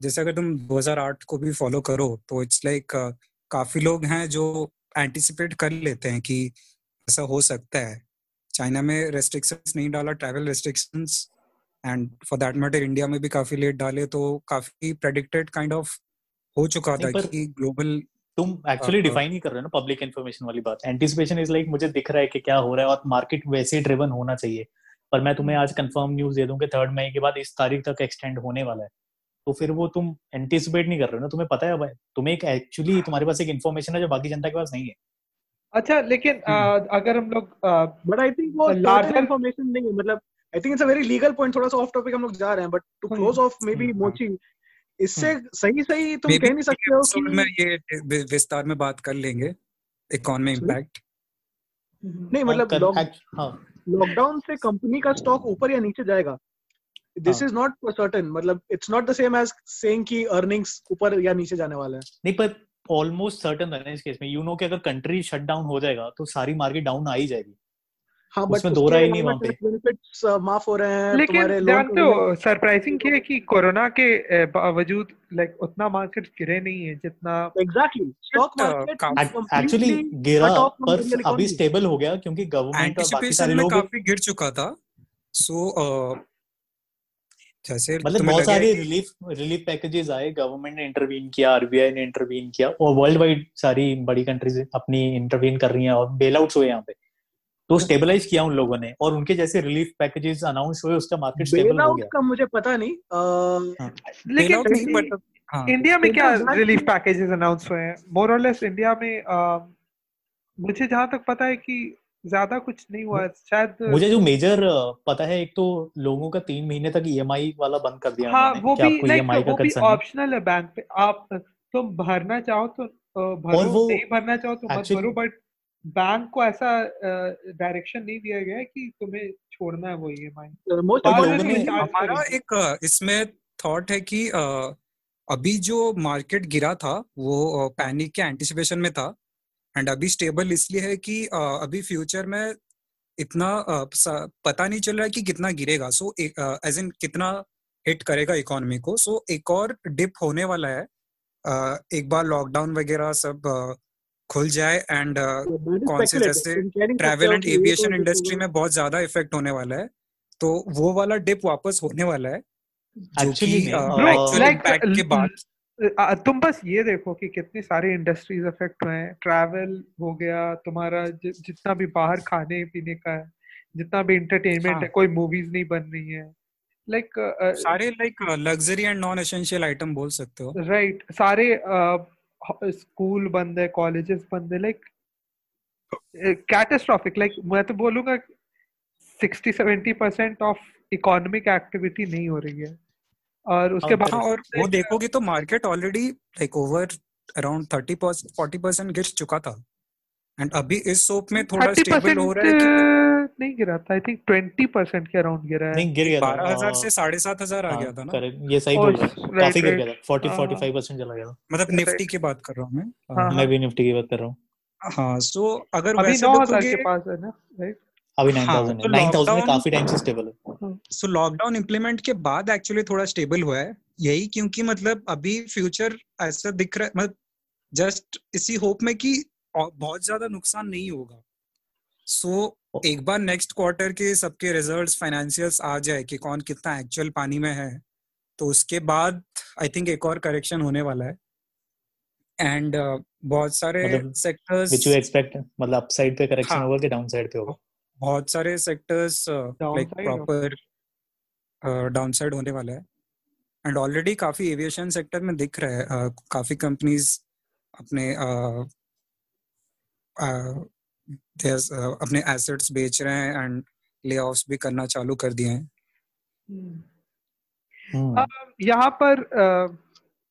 जैसे अगर तुम 2008 को भी फॉलो करो तो इट्स लाइक काफ़ी लोग हैं जो एंटिसिपेट कर लेते हैं कि ऐसा हो सकता है। चाइना में रेस्ट्रिक्शंस नहीं डाला travel restrictions and for that matter India में भी काफ़ी लेट डाले तो काफ़ी प्रेडिक्टेड काइंड ऑफ़ हो चुका था कि ग्लोबल तुम एक्चुअली डिफाइन ही कर रहे हो ना पब्लिक इन्फॉर्मेशन वाली बात। एंटिसिपेशन इज़ लाइक मुझे दिख रहा है कि क्या हो रहा है और मार्केट वैसे ड्रिवन होना चाहिए। पर मैं तुम्हें आज कंफर्म न्यूज़ दे दूँ कि थर्ड मई के बाद इस तारीख तक एक्सटेंड होने वाला है। तो फिर वो तुम एंटिसिपेट नहीं कर रहे हो ना तुम्हें पता है भाई तुम्हें एक एक्चुअली तुम्हारे पास एक इन्फॉर्मेशन है जो बाकी जनता के पास नहीं है। अच्छा लेकिन हम्म। अगर हम लोग बट आई थिंक वो लार्जर इन्फॉर्मेशन नहीं है मतलब I think it's a very legal point थोड़ा सा ऑफ़ टॉपिक हम लोग जा रहे हैं but to close off maybe मोची इससे हम्म। सही सही तुम कह नहीं सकते हो एपिसोड में ये विस्तार में बात कर लेंगे इकोनॉमी? इम्पैक्ट नहीं हाँ मतलब कर लॉक act- हाँ। लॉकडाउन से कंपनी का स्टॉक ऊपर या नीचे जाएगा? दिस इज़ नॉट सर्टेन मतलब it's not the same as saying कि अर्निंग्स ऊपर या नीचे जाने वाला है। नहीं पर ऑलमोस्ट सर्टन है इस केस में। यू नो कि अगर कंट्री शट डाउन हो जाएगा तो सारी मार्केट डाउन आ ही जाएगी। हाँ बट उसमें दो राय नहीं वहाँ पे। बेनिफिट्स माफ़ हो रहे हैं लेकिन जानते हो। सरप्राइजिंग ये है कि कोरोना के बावजूद लाइक उतना मार्केट गिरे नहीं है जितना exactly stock uh, market actually गिरा पर अभी स्टेबल हो गया क्योंकि गवर्नमेंट और बाकी सारे लोग काफ़ी गिर चुका था। सो जैसे मतलब बहुत सारे रिलीफ रिलीफ पैकेजेस आए गवर्नमेंट ने इंटरवीन किया आरबीआई ने इंटरवीन किया और वर्ल्ड वाइड सारी बड़ी कंट्रीज़ अपनी इंटरवीन कर रही हैं और बेल आउट्स हुए यहाँ पे। तो स्टेबलाइज किया उन लोगों ने और उनके जैसे रिलीफ पैकेजेस अनाउंस हुए उसका मार्केट स्टेबल हो गया। का मुझे पता नहीं हाँ। लेकिन नहीं बट हाँ। इंडिया में क्या रिलीफ पैकेजेस अनाउंस हुए हैं? मोर और लेस इंडिया में मुझे जहाँ तक पता है कि ज़्यादा कुछ नहीं हुआ शायद मुझे जो मेजर पता है एक तो लोगों का तीन महीने तक ईएमआई वाला बंद कर दिया हाँ वो भी आपको लाइक ईएमआई का वो भी है। ऑप्शनल है बैंक पे आप तुम भरना चाहो तो भरो वो नहीं भरना चाहो तो मत भरो बट बैंक को ऐसा डायरेक्शन नहीं दिया गया है कि तुम्हें छोड़ना है वो ईएमआई मोस्ट बाद लोगों में ने तुम्हें चार्ज हमारा एक इसमें थॉट है कि अभी जो मार्केट गिरा था वो पैनिक के एंटिसिपेशन में था एंड अभी स्टेबल इसलिए है कि अभी फ्यूचर में इतना पता नहीं चल रहा है कि कितना गिरेगा। सो एज इन कितना हिट करेगा इकोनॉमी को। सो एक और डिप होने वाला है। एक बार लॉकडाउन वगैरह सब खुल जाए एंड कौन से जैसे ट्रैवल एंड एविएशन इंडस्ट्री में बहुत ज़्यादा इफ़ेक्ट होने वाला है। तो वो वाला डिप वापस होने वाला है। जो कि एक्चुअल लाइक इम्पैक्ट के बाद तुम बस ये देखो कि कितनी सारी इंडस्ट्रीज़ अफेक्ट हुए हैं। ट्रैवल हो गया तुम्हारा जि, जितना भी बाहर खाने पीने का है जितना भी इंटरटेनमेंट हाँ है। कोई मूवीज़ नहीं बन रही है। लाइक like, uh, सारे like luxury and non essential item बोल सकते हो। राइट right, सारे स्कूल uh, बंद है कॉलेजेस बंद है लाइक कैटेस्ट्रॉफिक लाइक मैं तो बोलूँगा sixty seventy percent of economic activity नहीं हो रही है। और उसके हाँ बाद और वो देखोगे तो market already like over around thirty percent forty percent गिर चुका था। एंड अभी इस सोप में थोड़ा स्टेबल हो रहा है। कि नहीं गिरा था। आई थिंक ट्वेंटी परसेंट के अराउंड गिरा है। नहीं गिर गया बारह हज़ार हाँ, से साढ़े सात हज़ार आ हाँ गया था ना। करेक्ट ये सही बोल रहा है। काफ़ी गिर गया था। फोर्टी हाँ, फोर्टी फाइव परसेंट चला गया था। मतलब निफ्टी की बात कर रहा हूँ मैं। हाँ, मैं भी निफ्टी की बात कर रहा हूँ। हाँ सो अगर अभी नौ हज़ार के पास है ना राइट अभी नाइन हाँ। थाउज़ेंड नाइन थाउज़ेंड काफ़ी टाइम से स्टेबल है। सो लॉकडाउन इम्प्लीमेंट के बाद एक्चुअली थोड़ा स्टेबल हुआ है। यही क्योंकि मतलब अभी फ्यूचर ऐसा दिख रहा है मतलब जस्ट इसी होप में कि बहुत ज़्यादा नुकसान नहीं होगा। सो so, एक बार नेक्स्ट क्वार्टर के सबके रिजल्ट्स फाइनेंशियल्स आ जाए कि कौन कितना एक्चुअल पानी में है तो उसके बाद आई थिंक एक और करेक्शन होने वाला है। एंड uh, बहुत सारे मतलब सेक्टर्स विच यू एक्सपेक्ट मतलब अपसाइड पे करेक्शन हाँ। होगा कि डाउन साइड पे होगा? बहुत सारे सेक्टर्स लाइक प्रॉपर डाउनसाइड होने वाला है। एंड ऑलरेडी काफ़ी एविएशन सेक्टर में दिख रहा है। Uh, काफ़ी कंपनीज़ अपने uh, uh, there's, uh, अपने एसेट्स बेच रहे हैं एंड ले भी करना चालू कर दिए हैं। हम्म। हम्म Um, यहाँ पर uh,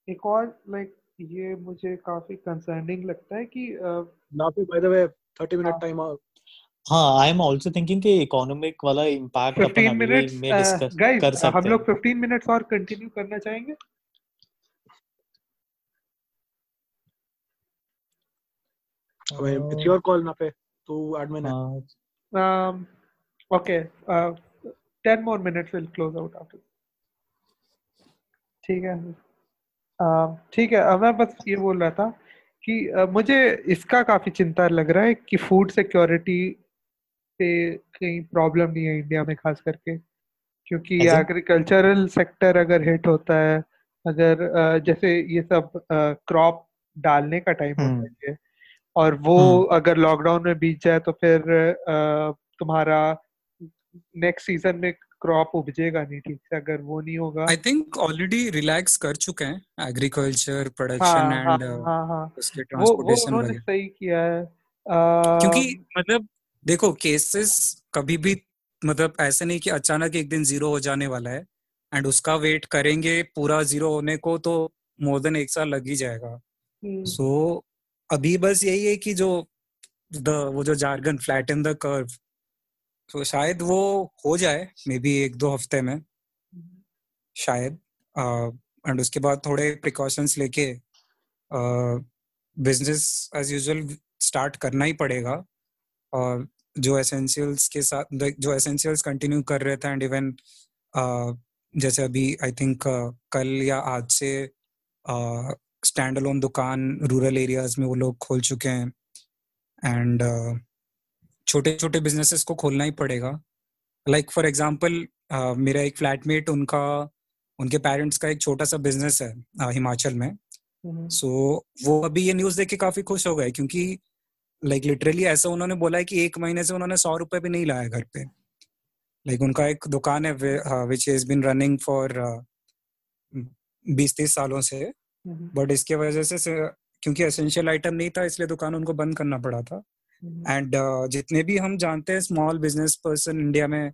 एक और लाइक ये मुझे काफ़ी कंसर्निंग लगता है कि uh, नाफी by the way 30 minute time out हाँ आई एम आल्सो थिंकिंग कि इकोनॉमिक वाला इम्पैक्ट अपन 15 अभी भी मिनट्स में डिस्कस गाइस कर हम लोग 15 मिनट्स और कंटिन्यू करना चाहेंगे? इट्स योर कॉल नाफे तू एडमिन है हाँ um, okay uh, 10 more minutes will close out after. ठीक है uh, ठीक है अब मैं बस ये बोल रहा था कि uh, मुझे इसका काफ़ी चिंता लग रहा है कि फ़ूड सिक्योरिटी पे कहीं प्रॉब्लम नहीं है इंडिया में खास करके। क्योंकि एग्रीकल्चरल सेक्टर अगर हिट होता है अगर uh, जैसे ये सब क्रॉप डालने का टाइम होता हम्म है और वो हम्म। अगर लॉकडाउन में बीत जाए तो फिर तुम्हारा नेक्स्ट सीज़न में क्रॉप उपजेगा नहीं ठीक से अगर वो नहीं होगा। आई थिंक ऑलरेडी रिलैक्स कर चुके हैं एग्रीकल्चर प्रोडक्शन हाँ हाँ एंड हाँ हाँ। उसके वो वो ट्रांसपोर्टेशन उन्होंने वगैरह सही किया है क्योंकि मतलब देखो केसेस कभी भी मतलब ऐसे नहीं कि अचानक एक दिन ज़ीरो हो जाने वाला है एंड उसका वेट करेंगे पूरा ज़ीरो होने को तो मोर देन एक साल लग ही जाएगा। हम्म, सो अभी बस यही है कि जो द वो जो jargon flatten the curve तो शायद वो हो जाए मे बी एक दो हफ़्ते में शायद एंड उसके बाद थोड़े प्रिकॉशंस लेके बिज़नेस एज यूजल स्टार्ट करना ही पड़ेगा और जो एसेंशियल्स के साथ जो एसेंशियल्स कंटिन्यू कर रहे थे एंड इवन जैसे अभी आई थिंक कल या आज से स्टैंड अलोन दुकान रूरल एरियाज़ में वो लोग खोल चुके हैं एंड छोटे छोटे बिजनेसेस को खोलना ही पड़ेगा। लाइक फॉर एग्जांपल मेरा एक फ्लैटमेट उनका उनके पेरेंट्स का एक छोटा सा बिज़नेस है uh, हिमाचल में। हम्म, सो वो अभी ये न्यूज़ देख के काफ़ी खुश हो गए क्योंकि लाइक लिटरली ऐसा उन्होंने बोला है कि एक महीने से उन्होंने सौ रुपए भी नहीं लाया घर पे। लाइक like, उनका एक दुकान है which is been running for बीस तीस सालों से। हम्म, बट इसके वजह से क्योंकि एसेंशियल आइटम नहीं था इसलिए दुकान उनको बंद करना पड़ा था। हम्म, एंड जितने भी हम जानते हैं स्मॉल बिज़नेस पर्सन इंडिया में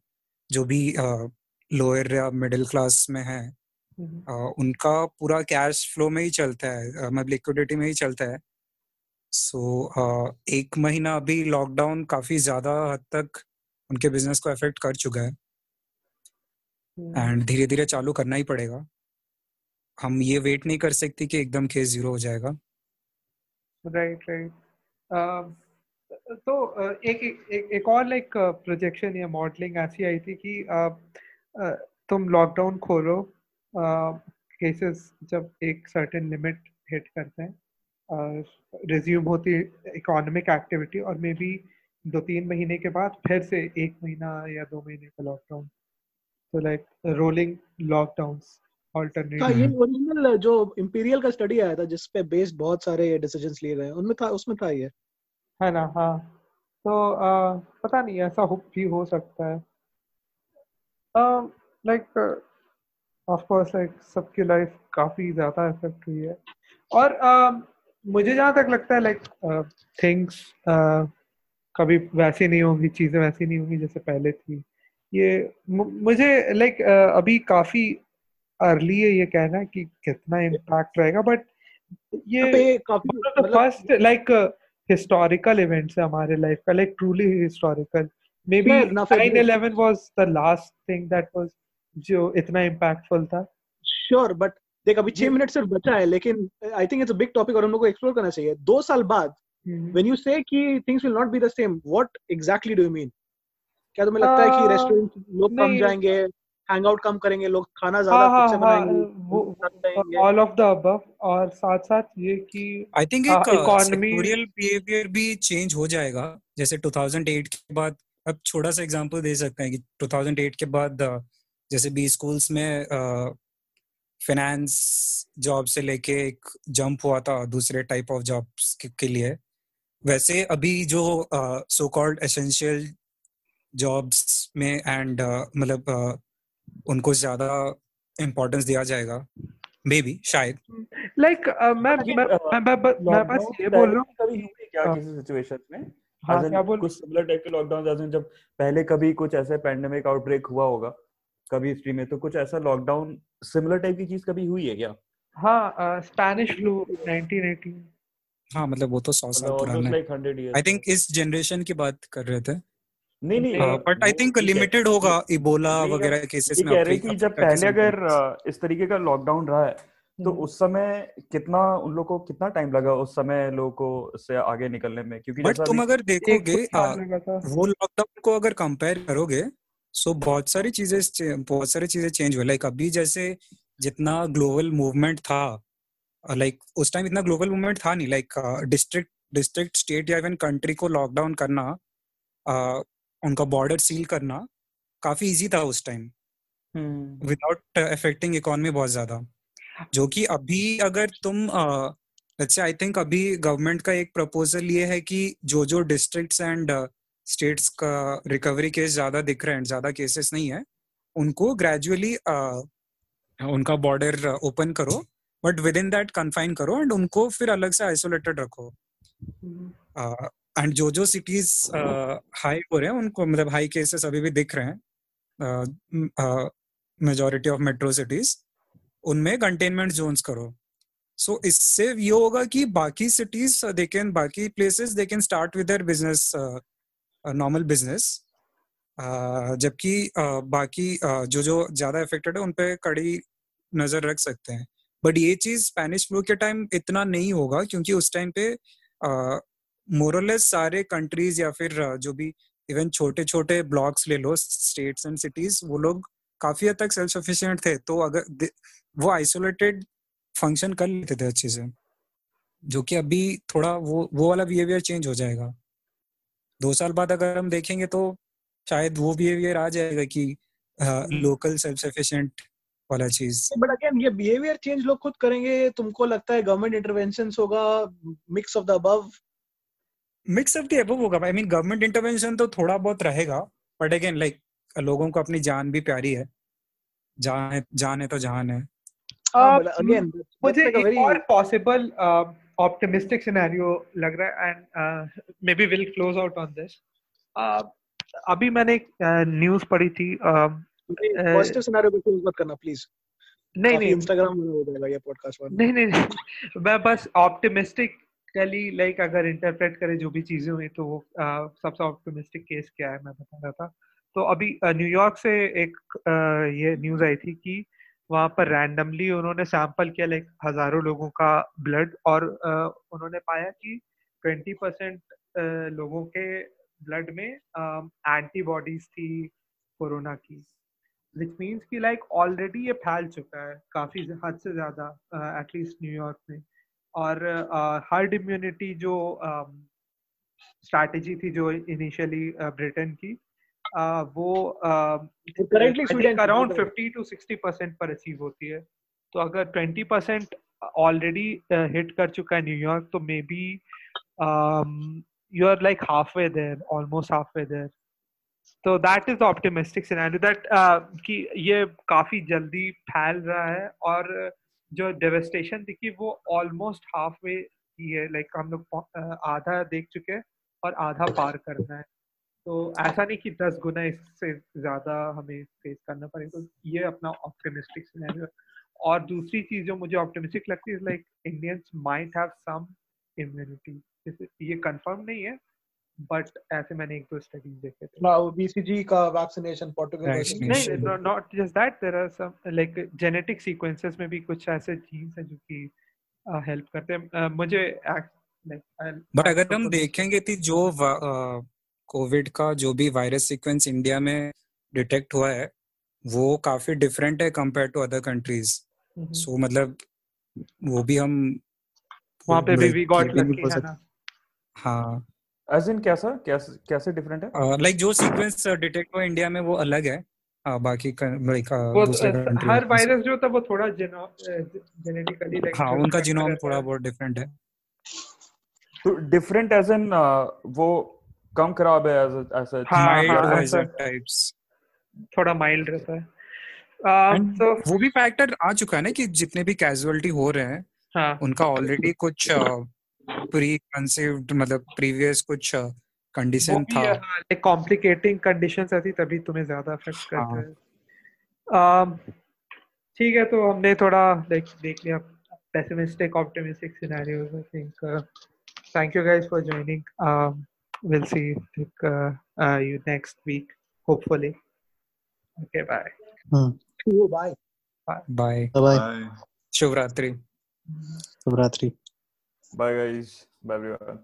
जो भी लोअर या मिडिल क्लास में है हम्म, uh, उनका पूरा कैश फ्लो में ही चलता है uh, मतलब लिक्विडिटी में ही चलता है। सो so, uh, एक महीना अभी लॉकडाउन काफ़ी ज़्यादा हद तक उनके बिज़नेस को अफेक्ट कर चुका है। हम्म, एंड धीरे धीरे चालू करना ही पड़ेगा। हम ये वेट नहीं कर सकते कि एकदम केस ज़ीरो हो जाएगा। राइट राइट तो एक एक एक, एक और लाइक प्रोजेक्शन या मॉडलिंग ऐसी आई थी कि अ, अ, तुम लॉकडाउन खोलो केसेस जब एक सर्टेन लिमिट हिट करते हैं। रिज्यूम होती इकोनॉमिक एक्टिविटी और मे बी दो तीन महीने के बाद फिर से एक महीना या दो महीने का लॉकडाउन तो लाइक रोलिंग ऑल्टरनेट ये। ओरिजिनल जो इंपीरियल का स्टडी आया था जिस पे बेस्ड बहुत सारे डिसीजंस लिए गए उनमें था उसमें था ये। है ना हाँ। तो अ, पता नहीं ऐसा हो भी हो सकता है। लाइक ऑफ़ कोर्स लाइक सबकी लाइफ काफ़ी ज़्यादा इफ़ेक्ट हुई है। और uh, मुझे जहाँ तक लगता है लाइक थिंग्स uh, कभी वैसी नहीं होंगी चीज़ें वैसी नहीं होंगी जैसे पहले थी। ये मुझे लाइक like, अभी काफ़ी अर्ली है ये कहना कि कितना इम्पैक्ट रहेगा बट ये फ़र्स्ट लाइक हिस्टोरिकल इवेंट्स है हमारे लाइफ का like truly historical maybe nine eleven was the last thing that was जो इतना इम्पैक्टफुल था। श्योर बट देख अभी छह मिनट सिर्फ़ बचा है लेकिन I think it's a big topic और हम लोग को एक्सप्लोर करना चाहिए। दो साल बाद व्हेन यू से कि things will not be the same what exactly do you mean क्या तुम्हें लगता है कि रेस्टोरेंट uh, लोग कम जाएँगे हैंग आउट कम करेंगे लोग खाना ज़्यादा हाँ, खुद से हाँ, बनाएँगे? ऑल ऑफ़ द अबव और साथ साथ ये कि आई थिंक एक इकोनॉमिकल बिहेवियर भी चेंज हो जाएगा। जैसे 2008 के बाद अब छोटा सा एग्जांपल दे सकते हैं कि 2008 के बाद जैसे बी स्कूल्स में फाइनेंस जॉब से लेके एक जंप हुआ था दूसरे टाइप ऑफ़ जॉब्स के, के लिए। वैसे अभी जो सो कॉल्ड एसेंशियल जॉब्स में एंड मतलब उनको ज़्यादा इम्पोर्टेंस दिया जाएगा। मे बी शायद लाइक मैं मैं मैं मैं बस ये बोल रहा हूँ कभी हुई क्या हाँ। किसी सिचुएशन में? हाँ क्या बोल कुछ सिमिलर टाइप के लॉकडाउन जैसे जब पहले कभी कुछ ऐसे पैंडेमिक आउटब्रेक हुआ होगा? कभी हिस्ट्री में तो कुछ ऐसा लॉकडाउन सिमिलर टाइप की चीज़ कभी हुई है क्या? हाँ स्पेनिश फ्लू 1918 हाँ मतलब वो तो सौ साल पुराना है। आई थिंक इस जनरेशन की बात कर रहे थे। नहीं नहीं बट आई थिंक लिमिटेड होगा इबोला वगैरह केसेस में कह रहे कि जब पहले अगर इस तरीके का लॉकडाउन रहा है तो हम्म। उस समय कितना उन लोगों को कितना टाइम लगा उस समय लोगों को से आगे निकलने में? क्योंकि बट तुम अगर देखोगे वो लॉकडाउन को अगर कंपेयर करोगे सो बहुत सारी चीज़ें बहुत सारी चीज़ें चेंज हुई। लाइक अभी जैसे जितना ग्लोबल मूवमेंट था लाइक उस टाइम इतना ग्लोबल मूवमेंट था नहीं। लाइक डिस्ट्रिक्ट डिस्ट्रिक्ट स्टेट या इवन कंट्री को लॉकडाउन करना उनका बॉर्डर सील करना काफ़ी इजी था उस टाइम विदाउट अफेक्टिंग इकोनॉमी बहुत ज़्यादा। जो कि अभी अगर तुम अच्छा आई थिंक अभी गवर्नमेंट का एक प्रपोजल ये है कि जो जो डिस्ट्रिक्ट्स एंड स्टेट्स का रिकवरी केस ज़्यादा दिख रहे हैं, ज़्यादा केसेस नहीं है। उनको ग्रेजुअली उनका बॉर्डर ओपन करो but within that confine करो एंड उनको फिर अलग से आइसोलेटेड रखो। एंड जो जो सिटीज़ हाई हो रहे हैं, उनको मतलब हाई केसेस अभी भी दिख रहे हैं मेजोरिटी ऑफ़ मेट्रो सिटीज़ उनमें कंटेनमेंट जोन्स करो। सो इससे ये होगा कि बाकी सिटीज़ दे कैन बाकी places they can start with business normal business जबकि बाकी जो जो ज़्यादा इफेक्टेड है, उन पे कड़ी नज़र रख सकते हैं। बट ये चीज़ स्पेनिश फ्लू के टाइम इतना नहीं होगा, क्योंकि उस टाइम पे मोरलेस सारे कंट्रीज़ या फिर जो भी इवन छोटे छोटे ब्लॉक्स ले लो स्टेट्स एंड सिटीज़ वो लोग काफ़ी हद तक सेल्फ सफिशियंट थे। तो अगर वो आइसोलेटेड फ़ंक्शन कर लेते थे अच्छे से, जो कि अभी थोड़ा वो वो वाला बिहेवियर चेंज हो जाएगा। दो साल बाद अगर हम देखेंगे तो शायद वो बिहेवियर आ जाएगा कि लोकल सेल्फ सफिशिएंट वाला चीज़। बट अगेन ये बिहेवियर चेंज लोग खुद करेंगे तुमको लगता है गवर्नमेंट इंटरवेंशन होगा mix of the above mix of the above होगा। आई मीन गवर्नमेंट इंटरवेंशन तो थोड़ा बहुत रहेगा बट अगेन लाइक लोगों को अपनी जान भी प्यारी है। जान है जान है तो जान है। अगेन हाँ, मुझे एक और पॉसिबल ऑप्टिमिस्टिक सिनेरियो लग रहा है and maybe will close out on this अभी मैंने एक न्यूज़ पढ़ी थी पॉजिटिव सिनेरियो पे क्लोज मत करना प्लीज़ नहीं नहीं। इंस्टाग्राम में हो जाएगा ये पॉडकास्ट नहीं नहीं मैं बस ऑप्टिमिस्टिक टेक्निकली लाइक अगर इंटरप्रेट करें जो भी चीज़ें हुई तो वो सबसे ऑप्टिमिस्टिक केस क्या है मैं बता रहा था। तो अभी न्यूयॉर्क से एक ये न्यूज़ आई थी कि वहाँ पर रैंडमली उन्होंने सैंपल किया लाइक हज़ारों लोगों का ब्लड और उन्होंने पाया कि ट्वेंटी परसेंट लोगों के ब्लड में एंटीबॉडीज थी कोरोना की विच मीन्स कि लाइक ऑलरेडी ये फैल चुका है काफ़ी हद से ज़्यादा एटलीस्ट न्यूयॉर्क में और हर्ड इम्यूनिटी जो स्ट्रैटेजी थी जो इनिशियली ब्रिटेन की वो around fifty to sixty percent पर अचीव होती है। तो अगर ट्वेंटी परसेंट ऑलरेडी हिट कर चुका है न्यूयॉर्क तो maybe you are like half way there almost half way there तो that is optimistic scenario that कि ये काफ़ी जल्दी फैल रहा है और जो डेवेस्टेशन दिखी वो ऑलमोस्ट हाफ़ वे ही है। लाइक हम लोग आधा देख चुके हैं और आधा पार करना है। तो ऐसा नहीं कि दस गुना इससे ज़्यादा हमें फेस करना पड़ेगा। तो ये अपना ऑप्टिमिस्टिक सिनेरियो और दूसरी चीज़ जो मुझे ऑप्टिमिस्टिक लगती है like Indians might have some immunity ये कंफर्म नहीं है बट ऐसे मैंने एक दो स्टडीज़ देखे थे। ना बीसीजी का वैक्सीनेशन पोर्टुगल नहीं not just that there are some like genetic sequences में भी कुछ ऐसे जीन्स हैं जो कि हेल्प करते हैं। मुझे बट अगर हम देखेंगे कि जो कोविड का जो भी वायरस सीक्वेंस इंडिया में डिटेक्ट हुआ है वो काफ़ी डिफरेंट है compare to other countries so मतलब वो भी हम वहाँ पे भी वी गॉट लकी है ना हाँ। एज इन कैसा कैसे कैसे डिफरेंट है? लाइक uh, like जो सीक्वेंस डिटेक्ट हुआ इंडिया में वो अलग है। uh, बाकी लाइक हर वायरस जो था वो थोड़ा जेनेटिकली लाइक हाँ उनका जीनोम थोड़ा बहुत डिफरेंट है। तो डिफरेंट एज इन वो कम खराब है एज एज माइल्ड टाइप्स थोड़ा माइल्ड रहता है। uh, तो वो भी फैक्टर आ चुका है ना कि जितने भी कैजुअलिटी हो रहे हैं हाँ. उनका ऑलरेडी कुछ प्री कंसीव्ड मतलब प्रीवियस कुछ कंडीशन था। लाइक कॉम्प्लिकेटिंग कंडीशंस ऐसी तभी तुम्हें ज़्यादा अफेक्ट करते हैं। ठीक है तो हमने थोड़ा लाइक देख लिया। Pessimistic optimistic scenarios i think uh, thank you guys for joining um, we'll see uh, uh, you next week hopefully. Okay bye. Hmm. bye. Bye. Bye. Bye. Shivratri shivratri Bye, guys. Bye, everyone.